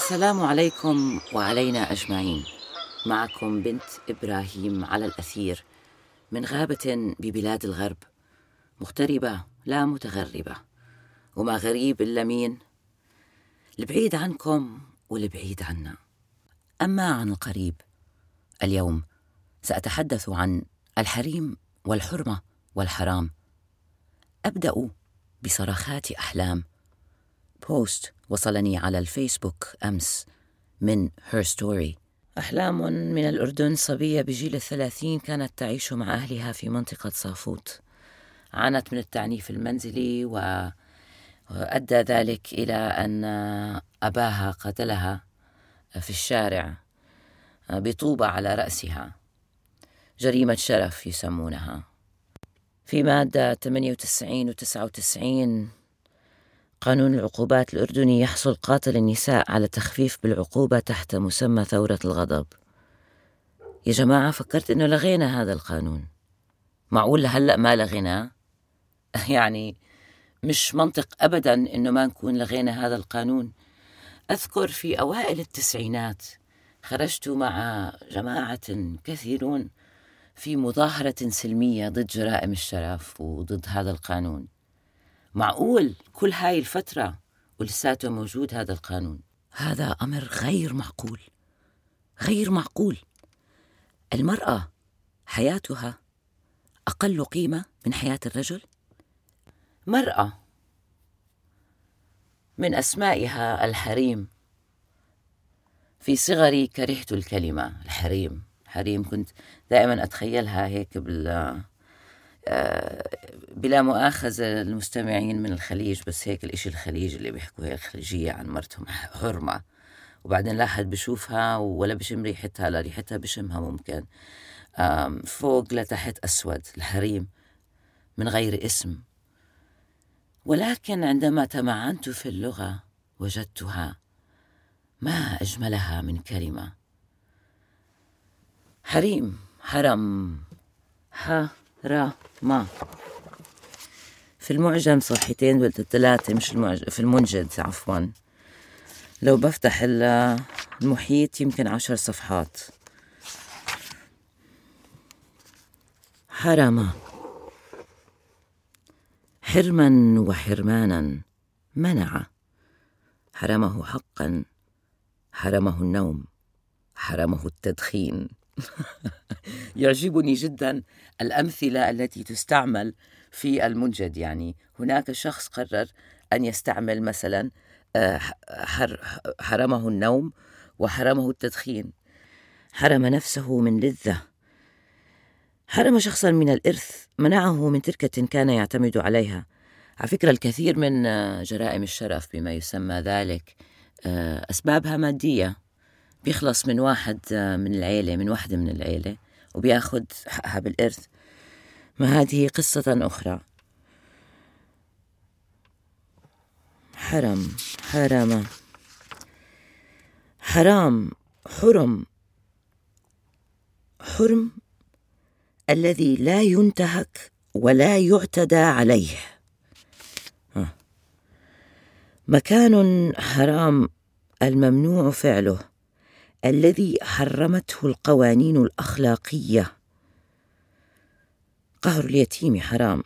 السلام عليكم وعلينا أجمعين. معكم بنت إبراهيم على الأثير من غابة ببلاد الغرب مغتربة لا متغربة وما غريب إلا مين؟ البعيد عنكم والبعيد عنا. أما عن القريب اليوم سأتحدث عن الحريم والحرمة والحرام. أبدأ بصرخات أحلام post وصلني على الفيسبوك أمس من Her Story أحلام من الأردن صبية بجيل الثلاثين كانت تعيش مع أهلها في منطقة صافوت. عانت من التعنيف المنزلي وأدى ذلك إلى أن أباها قتلها في الشارع بطوبة على رأسها. جريمة شرف يسمونها. في مادة 98 و 99 قانون العقوبات الأردني يحصل قاتل النساء على تخفيف بالعقوبة تحت مسمى ثورة الغضب. يا جماعة فكرت إنه لغينا هذا القانون. معقول لهلأ ما لغيناه؟ يعني مش منطق أبدا إنه ما نكون لغينا هذا القانون. أذكر في أوائل التسعينات خرجت مع جماعة كثيرون في مظاهرة سلمية ضد جرائم الشرف وضد هذا القانون. معقول كل هاي الفترة ولساته موجود هذا القانون؟ هذا أمر غير معقول غير معقول. المرأة حياتها أقل قيمة من حياة الرجل؟ مرأة من أسمائها الحريم. في صغري كرهت الكلمة الحريم. حريم كنت دائما أتخيلها هيك بال بلا مؤاخذة المستمعين من الخليج بس هيك الإشي الخليج اللي بيحكوا هيك الخليجية عن مرتهم. حرمة. وبعدين لا حد بشوفها ولا بشم ريحتها لا ريحتها بشمها ممكن. فوق لتحت أسود الحريم من غير اسم. ولكن عندما تمعنت في اللغة وجدتها ما أجملها من كلمة. حريم حرم. ح را ما في المعجم صفحتين ولا ثلاثة مش المعجم في المنجد عفوا. لو بفتح المحيط يمكن عشر صفحات. حرم حرما وحرمانا منع. حرمه حقا حرمه النوم حرمه التدخين. يعجبني جدا الأمثلة التي تستعمل في المنجد. يعني هناك شخص قرر أن يستعمل مثلا آه، حرمه النوم وحرمه التدخين. حرم نفسه من لذة. حرم شخصا من الإرث منعه من تركة كان يعتمد عليها. على فكرة الكثير من آه، جرائم الشرف بما يسمى ذلك آه، أسبابها مادية. بيخلص من واحد من العيلة من واحدة من العيلة وبياخذ حقها بالإرث ما هذه قصة أخرى. حرم حرم حرام حرم. حرم الذي لا ينتهك ولا يعتدى عليه. مكان حرام الممنوع فعله. الذي حرمته القوانين الأخلاقية. قهر اليتيم حرام.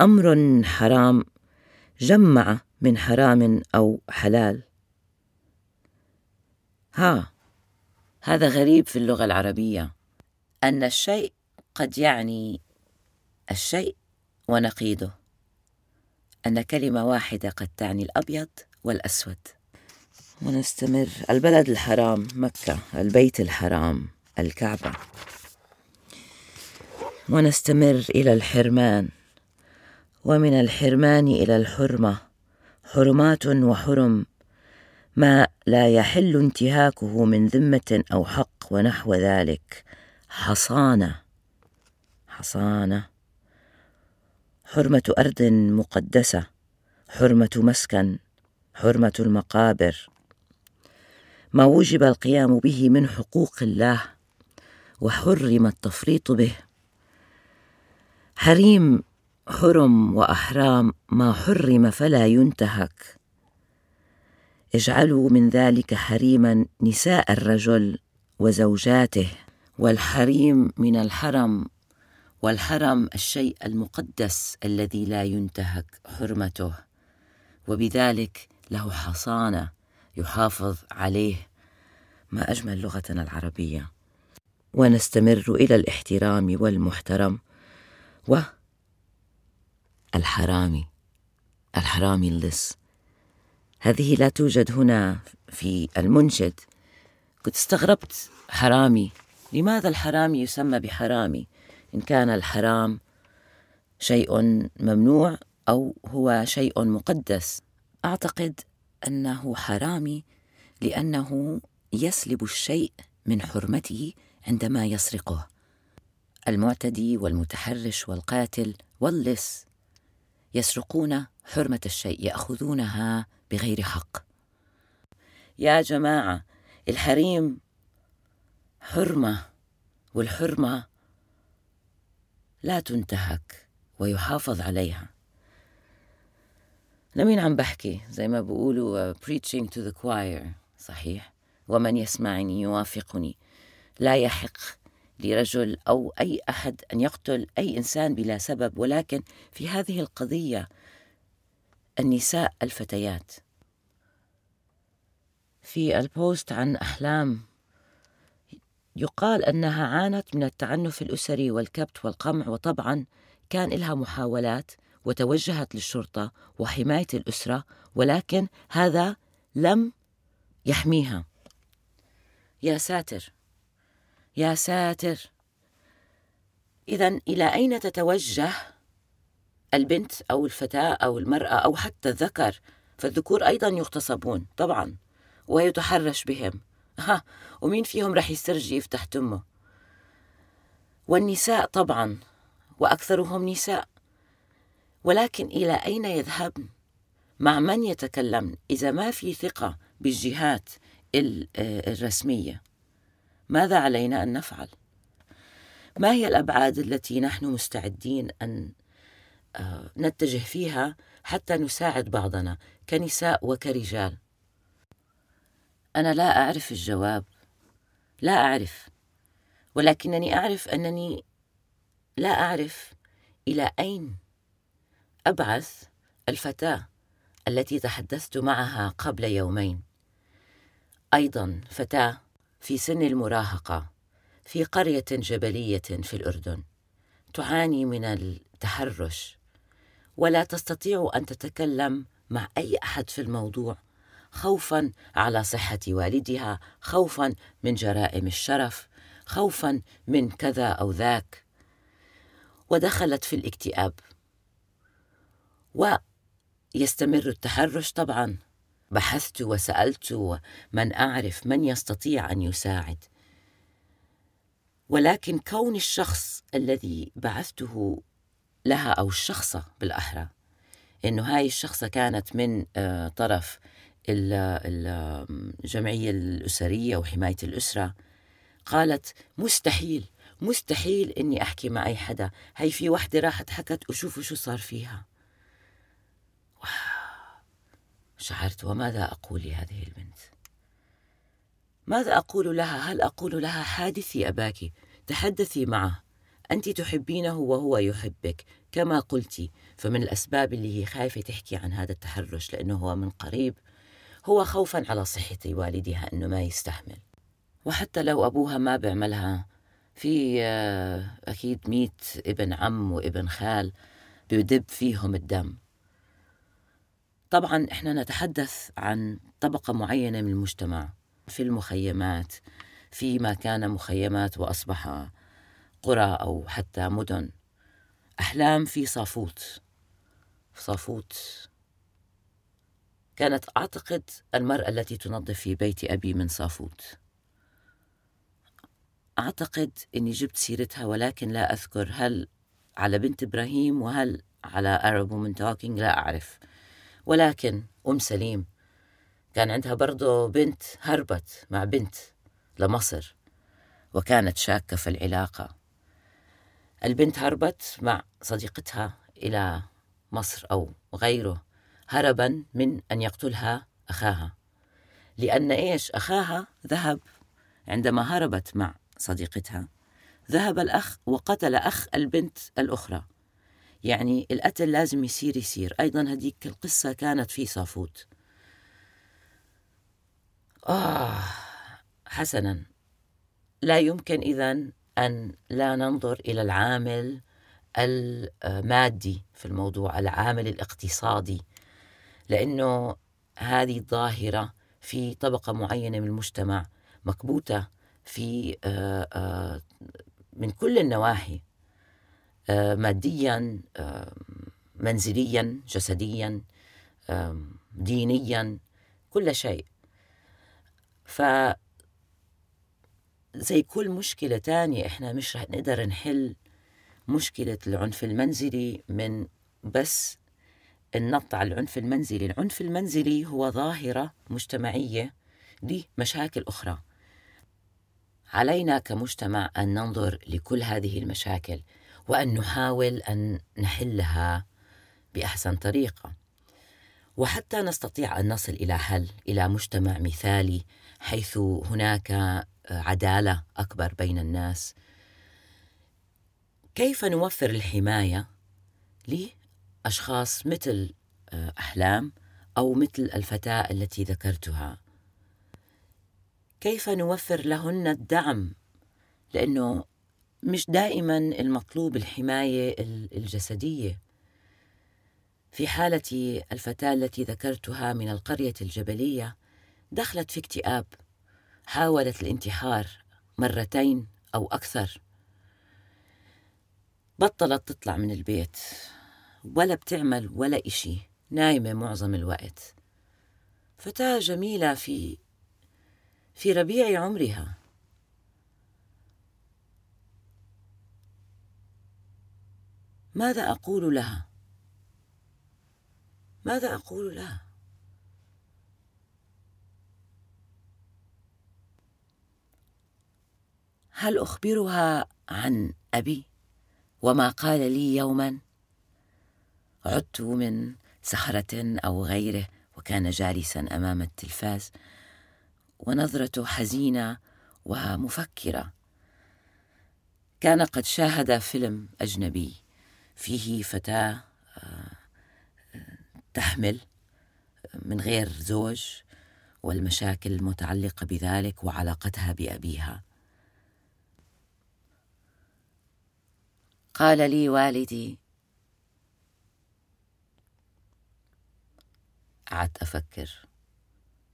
أمر حرام جمع من حرام أو حلال. ها هذا غريب في اللغة العربية. أن الشيء قد يعني الشيء ونقيضه. أن كلمة واحدة قد تعني الأبيض والأسود. ونستمر. البلد الحرام مكة البيت الحرام الكعبة. ونستمر إلى الحرمان. ومن الحرمان إلى الحرمة حرمات وحرم. ما لا يحل انتهاكه من ذمة أو حق ونحو ذلك. حصانة. حصانة. حرمة أرض مقدسة. حرمة مسكن. حرمة المقابر. ما وجب القيام به من حقوق الله وحرم التفريط به. حريم حرم وأحرام ما حرم فلا ينتهك. اجعلوا من ذلك حريما نساء الرجل وزوجاته. والحريم من الحرم والحرم الشيء المقدس الذي لا ينتهك حرمته. وبذلك له حصانة. يحافظ عليه ما أجمل لغتنا العربية. ونستمر إلى الاحترام والمحترم والحرامي الحرامي اللص. هذه لا توجد هنا في المنشد. كنت استغربت حرامي. لماذا الحرامي يسمى بحرامي؟ إن كان الحرام شيء ممنوع أو هو شيء مقدس. أعتقد أنه حرامي لأنه يسلب الشيء من حرمته عندما يسرقه. المعتدي والمتحرش والقاتل واللص يسرقون حرمة الشيء يأخذونها بغير حق. يا جماعة الحريم حرمة والحرمة لا تنتهك ويحافظ عليها. لمين عم بحكي؟ زي ما بيقولوا uh, preaching to the choir. صحيح. ومن يسمعني يوافقني. لا يحق لرجل أو أي أحد أن يقتل أي إنسان بلا سبب. ولكن في هذه القضية النساء الفتيات. في البوست عن أحلام يقال أنها عانت من التعنف الأسري والكبت والقمع. وطبعا كان لها محاولات. وتوجهت للشرطة وحماية الأسرة ولكن هذا لم يحميها. يا ساتر يا ساتر. اذا إلى أين تتوجه البنت أو الفتاة أو المرأة أو حتى الذكر؟ فالذكور أيضا يغتصبون طبعا ويتحرش بهم. ها ومين فيهم رح يسترجي يفتح تمه؟ والنساء طبعا وأكثرهم نساء. ولكن إلى أين يذهبن مع من يتكلم إذا ما في ثقة بالجهات الرسمية؟ ماذا علينا أن نفعل؟ ما هي الأبعاد التي نحن مستعدين أن آه، نتجه فيها حتى نساعد بعضنا كنساء وكرجال؟ أنا لا أعرف الجواب. لا أعرف. ولكنني أعرف أنني لا أعرف إلى أين أبعث الفتاة التي تحدثت معها قبل يومين. أيضا فتاة في سن المراهقة في قرية جبلية في الأردن. تعاني من التحرش ولا تستطيع أن تتكلم مع أي أحد في الموضوع خوفا على صحة والدها خوفا من جرائم الشرف خوفا من كذا أو ذاك. ودخلت في الاكتئاب. ويستمر التحرش طبعا. بحثت وسألت من أعرف من يستطيع أن يساعد. ولكن كون الشخص الذي بعثته لها أو الشخصه بالأحرى إنه هاي الشخصه كانت من آه، طرف الجمعيه الأسرية وحماية الأسرة قالت مستحيل مستحيل إني أحكي مع أي حدا. هي في وحدة راحت حكت وشوفوا شو صار فيها. شعرت وماذا أقول لهذه البنت؟ ماذا أقول لها؟ هل أقول لها حادثي أباك؟ تحدثي معه. أنت تحبينه وهو يحبك كما قلتي فمن الأسباب اللي هي خايفة تحكي عن هذا التحرش لأنه هو من قريب هو خوفا على صحة والدها أنه ما يستحمل. وحتى لو أبوها ما بيعملها في آه، أكيد ميت ابن عم وابن خال بيدب فيهم الدم. طبعا إحنا نتحدث عن طبقة معينة من المجتمع في المخيمات فيما كان مخيمات وأصبح قرى أو حتى مدن. أحلام في صافوت. صافوت. كانت أعتقد المرأة التي تنظف في بيت أبي من صافوت. أعتقد إني جبت سيرتها ولكن لا أذكر هل على بنت إبراهيم وهل على Arab Woman Talking لا أعرف. ولكن أم سليم كان عندها برضه بنت هربت مع بنت لمصر وكانت شاكة في العلاقة. البنت هربت مع صديقتها إلى مصر أو غيره هربا من أن يقتلها أخاها. لأن إيش؟ أخاها ذهب عندما هربت مع صديقتها. ذهب الأخ وقتل أخ البنت الأخرى. يعني القتل لازم يصير يصير. أيضا هذيك القصة كانت في صافوت. آه حسنا. لا يمكن إذا أن لا ننظر إلى العامل المادي في الموضوع العامل الاقتصادي لأنه هذه الظاهرة في طبقة معينة من المجتمع مكبوتة في آه، آه، من كل النواحي. ماديا منزليا جسديا دينيا كل شيء. ف زي كل مشكلة تانية إحنا مش رح نقدر نحل مشكلة العنف المنزلي من بس النط على العنف المنزلي. العنف المنزلي هو ظاهرة مجتمعية لمشاكل أخرى. علينا كمجتمع أن ننظر لكل هذه المشاكل. وأن نحاول أن نحلها بأحسن طريقة. وحتى نستطيع أن نصل إلى حل إلى مجتمع مثالي حيث هناك عدالة أكبر بين الناس. كيف نوفر الحماية لأشخاص مثل آه، أحلام أو مثل الفتاة التي ذكرتها؟ كيف نوفر لهن الدعم؟ لأنه مش دائما المطلوب الحماية الجسدية. في حالة الفتاة التي ذكرتها من القرية الجبلية دخلت في اكتئاب. حاولت الانتحار مرتين أو أكثر. بطلت تطلع من البيت. ولا بتعمل ولا إشي. نايمة معظم الوقت. فتاة جميلة في في ربيع عمرها. ماذا أقول لها؟ ماذا أقول لها؟ هل أخبرها عن أبي وما قال لي يوما عدت من سهرة أو غيره وكان جالسا أمام التلفاز ونظرته حزينة ومفكرة كان قد شاهد فيلم أجنبي فيه فتاة آه، تحمل من غير زوج والمشاكل المتعلقة بذلك وعلاقتها بأبيها. قال لي والدي قعدت أفكر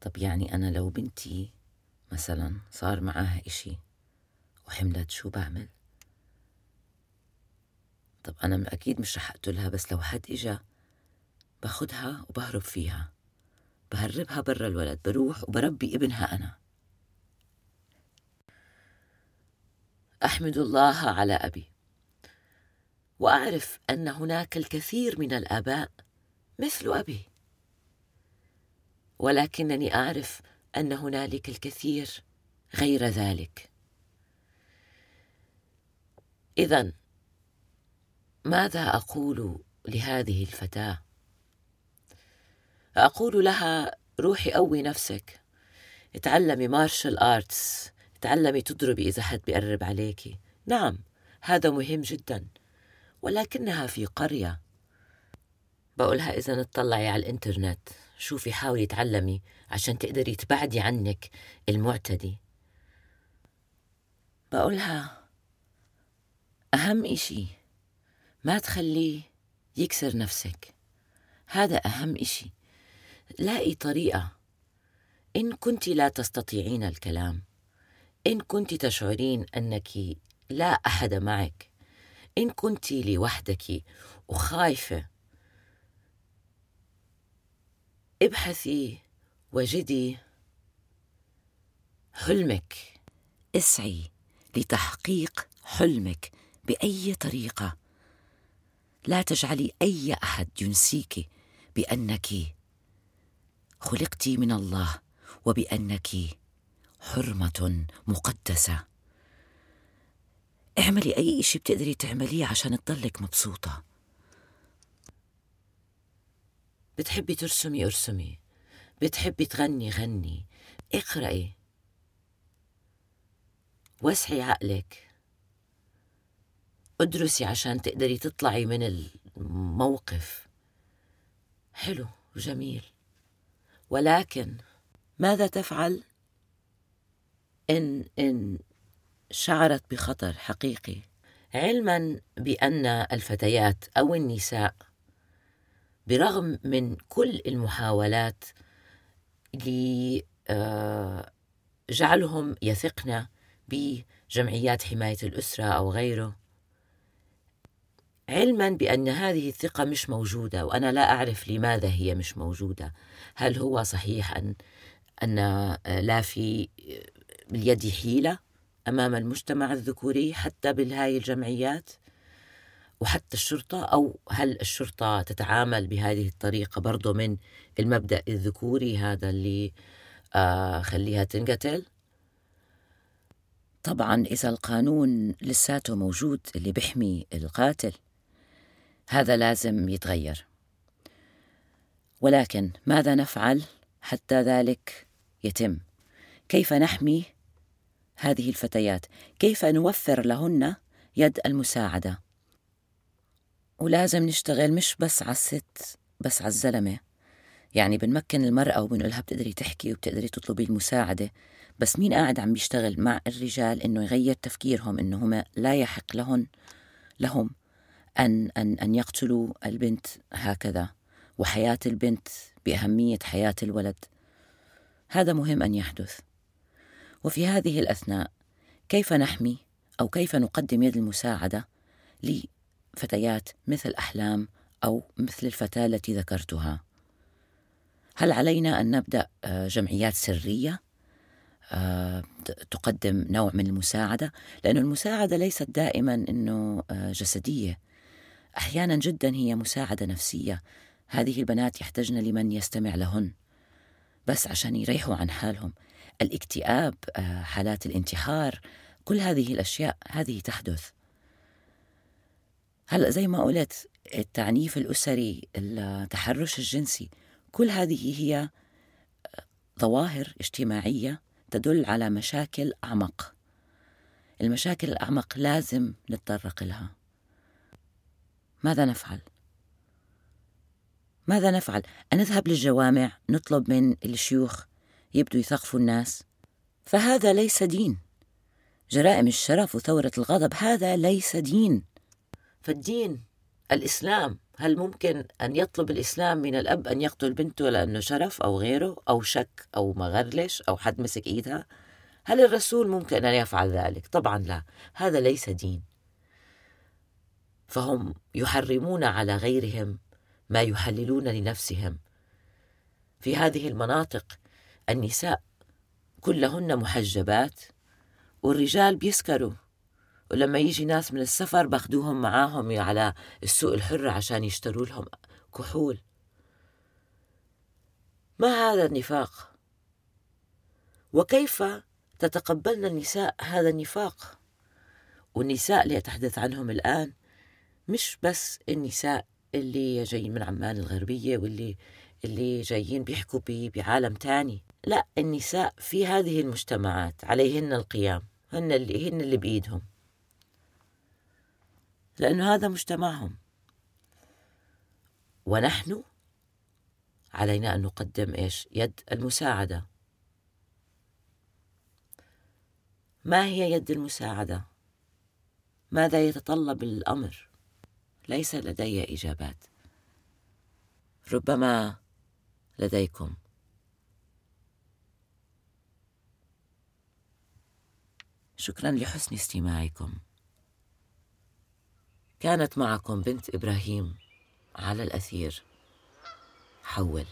طب يعني أنا لو بنتي مثلا صار معاها إشي وحملت شو بعمل؟ طب أنا أكيد مش رح أقتلها بس لو حد إجا باخدها وبهرب فيها. بهربها برا الولد بروح وبربي ابنها أنا. أحمد الله على أبي. وأعرف أن هناك الكثير من الآباء مثل أبي. ولكنني أعرف أن هنالك الكثير غير ذلك. إذا ماذا أقول لهذه الفتاة؟ أقول لها روحي قوي نفسك. تعلمي مارشال آرتس. تعلمي تضربي إذا حد بيقرب عليكي نعم هذا مهم جدا. ولكنها في قرية. بقولها إذا اطلعي على الإنترنت. شوفي حاولي تعلمي عشان تقدري تبعدي عنك المعتدي. بقولها أهم إشي ما تخليه يكسر نفسك. هذا أهم إشي. لاقي طريقة. إن كنت لا تستطيعين الكلام إن كنت تشعرين أنك لا أحد معك إن كنت لوحدك وخايفة ابحثي وجدي حلمك. اسعي لتحقيق حلمك بأي طريقة. لا تجعلي أي أحد ينسيك بأنك خلقت من الله وبأنك حرمة مقدسة. اعملي أي شيء بتقدري تعمليه عشان تضلك مبسوطة. بتحبي ترسمي ارسمي. بتحبي تغني غني. اقرأي. وسعي عقلك. ادرسي عشان تقدري تطلعي من الموقف. حلو وجميل ولكن ماذا تفعل إن إن شعرت بخطر حقيقي؟ علما بأن الفتيات أو النساء برغم من كل المحاولات لجعلهم يثقن بجمعيات حماية الأسرة أو غيره علما بأن هذه الثقة مش موجودة وأنا لا أعرف لماذا هي مش موجودة. هل هو صحيح أن أن لا في باليد حيلة أمام المجتمع الذكوري حتى بهاي الجمعيات؟ وحتى الشرطة؟ أو هل الشرطة تتعامل بهذه الطريقة برضو من المبدأ الذكوري هذا اللي آه خليها تنقتل؟ طبعا إذا القانون لساته موجود اللي بيحمي القاتل. هذا لازم يتغير. ولكن ماذا نفعل حتى ذلك يتم؟ كيف نحمي هذه الفتيات؟ كيف نوفر لهن يد المساعدة؟ ولازم نشتغل مش بس على الست بس على الزلمة. يعني بنمكن المرأة وبنقولها بتقدري تحكي وبتقدري تطلبي المساعدة بس مين قاعد عم بيشتغل مع الرجال إنه يغير تفكيرهم إنه هم لا يحق لهن لهم؟ أن أن أن يقتلوا البنت هكذا وحياة البنت بأهمية حياة الولد. هذا مهم أن يحدث. وفي هذه الأثناء كيف نحمي أو كيف نقدم يد المساعدة لفتيات مثل أحلام أو مثل الفتاة التي ذكرتها؟ هل علينا أن نبدأ آه، جمعيات سرية؟ آه، تقدم نوع من المساعدة؟ لأن المساعدة ليست دائما أنه آه، جسدية. أحيانا جدا هي مساعدة نفسية. هذه البنات يحتاجن لمن يستمع لهن. بس عشان يريحوا عن حالهم. الاكتئاب آه، حالات الانتحار كل هذه الأشياء هذه تحدث. هلأ زي ما قلت التعنيف الأسري التحرش الجنسي كل هذه هي آه، ظواهر اجتماعية تدل على مشاكل أعمق. المشاكل الأعمق لازم نتطرق لها. ماذا نفعل؟ ماذا نفعل؟ أنذهب للجوامع نطلب من الشيوخ يبدوا يثقفوا الناس. فهذا ليس دين. جرائم الشرف وثورة الغضب هذا ليس دين. فالدين الإسلام هل ممكن أن يطلب الإسلام من الأب أن يقتل بنته لأنه شرف أو غيره أو شك أو مغرلش أو حد مسك إيدها؟ هل الرسول ممكن أن يفعل ذلك؟ طبعا لا. هذا ليس دين. فهم يحرمون على غيرهم ما يحللون لنفسهم. في هذه المناطق النساء كلهن محجبات والرجال بيسكروا. ولما يجي ناس من السفر باخدوهم معاهم على السوق الحر عشان يشتروا لهم كحول. ما هذا النفاق؟ وكيف تتقبلن النساء هذا النفاق؟ والنساء اللي أتحدث عنهم الآن مش بس النساء اللي جايين من عمان الغربية واللي اللي جايين بيحكوا بعالم تاني. لا النساء في هذه المجتمعات عليهن القيام هن اللي هن اللي بإيدهم. لأنه هذا مجتمعهم. ونحن علينا أن نقدم إيش؟ يد المساعدة. ما هي يد المساعدة؟ ماذا يتطلب الأمر؟ ليس لدي إجابات. ربما لديكم. شكرا لحسن استماعكم. كانت معكم بنت إبراهيم على الأثير. حول.